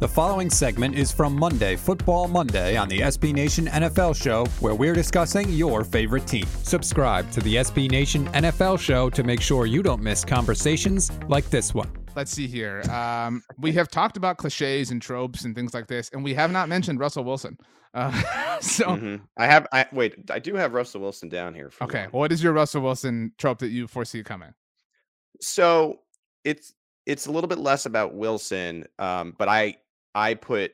The following segment is from Monday, Football Monday, on the SB Nation NFL Show, where we're discussing your favorite team. Subscribe to the SB Nation NFL Show to make sure you don't miss conversations like this one. Let's see here. Um, we have talked about cliches and tropes and things like this, and we have not mentioned Russell Wilson. Uh, so mm-hmm. I have. I wait. I do have Russell Wilson down here. okay. One. What is your Russell Wilson trope that you foresee coming? So it's it's a little bit less about Wilson, um, but I I put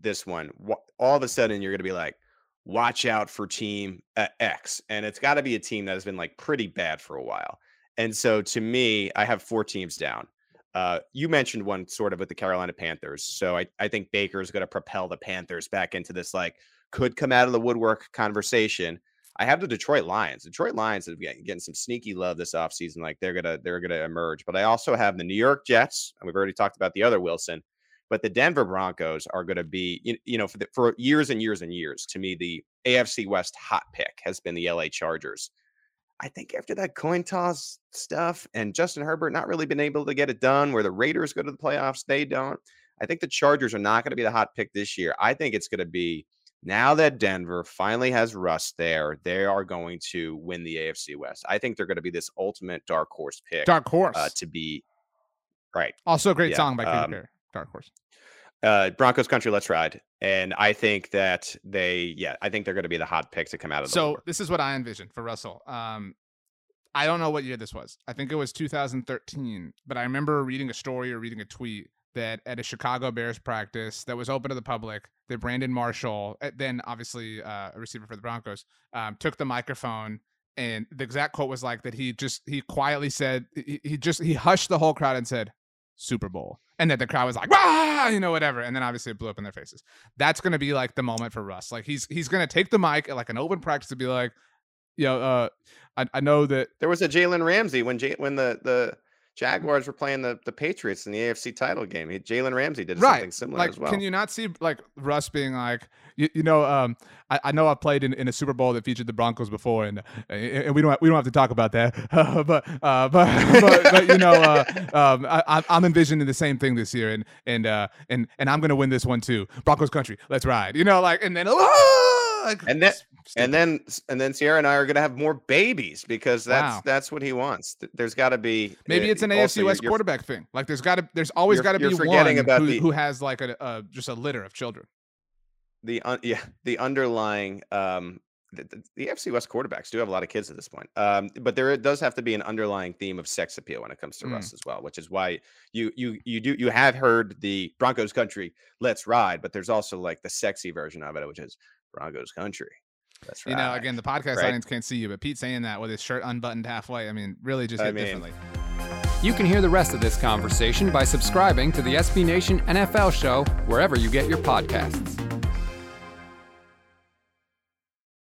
this one, all of a sudden you're going to be like, watch out for team uh, X. And it's got to be a team that has been like pretty bad for a while. And so to me, I have four teams down. Uh, you mentioned one sort of with the Carolina Panthers. So I, I think Baker is going to propel the Panthers back into this like could come out of the woodwork conversation. I have the Detroit Lions. Detroit Lions have getting, some sneaky love this offseason. Like they're gonna they're gonna emerge. But I also have the New York Jets, and we've already talked about the other Wilson. But the Denver Broncos are going to be, you know, for, the, for years and years and years, to me, the AFC West hot pick has been the LA Chargers. I think after that coin toss stuff and Justin Herbert not really been able to get it done, where the Raiders go to the playoffs, they don't. I think the Chargers are not going to be the hot pick this year. I think it's going to be now that Denver finally has Russ there, they are going to win the AFC West. I think they're going to be this ultimate dark horse pick. Dark horse uh, to be right. Also, a great yeah, song by Katy um. Dark horse uh, Broncos country, let's ride. And I think that they, yeah, I think they're going to be the hot picks to come out of. The so this is what I envision for Russell. Um, I don't know what year this was. I think it was 2013, but I remember reading a story or reading a tweet that at a Chicago Bears practice that was open to the public, that Brandon Marshall, eh, then obviously uh, a receiver for the Broncos, um, took the microphone and the exact quote was like that he just he quietly said he, he just he hushed the whole crowd and said Super Bowl. And that the crowd was like, ah, you know, whatever. And then obviously it blew up in their faces. That's gonna be like the moment for Russ. Like he's he's gonna take the mic at like an open practice to be like, you know, uh, I, I know that there was a Jalen Ramsey when J- when the the Jaguars were playing the, the Patriots in the AFC title game. Jalen Ramsey did right. something similar like, as well. Can you not see like Russ being like, you, you know, um, I, I know I've played in, in a Super Bowl that featured the Broncos before, and and we don't have, we don't have to talk about that, uh, but, uh, but, but but you know, uh, um, I, I'm envisioning the same thing this year, and and uh, and and I'm gonna win this one too. Broncos country, let's ride. You know, like and then. Oh, and then and then and then Sierra and I are going to have more babies because that's wow. that's what he wants. There's got to be maybe uh, it's an AFC West quarterback thing. Like there's got to there's always got to be one who, the, who, has like a, a, just a litter of children. The yeah the underlying um the, the, the FC West quarterbacks do have a lot of kids at this point. Um, but there does have to be an underlying theme of sex appeal when it comes to Mm. Russ as well, which is why you you you do you have heard the Broncos country, let's ride, but there's also like the sexy version of it, which is Broncos country. That's right. You know, again, the podcast Right. audience can't see you, but Pete saying that with his shirt unbuttoned halfway, I mean, really just I hit mean- differently. You can hear the rest of this conversation by subscribing to the SB Nation NFL show wherever you get your podcasts.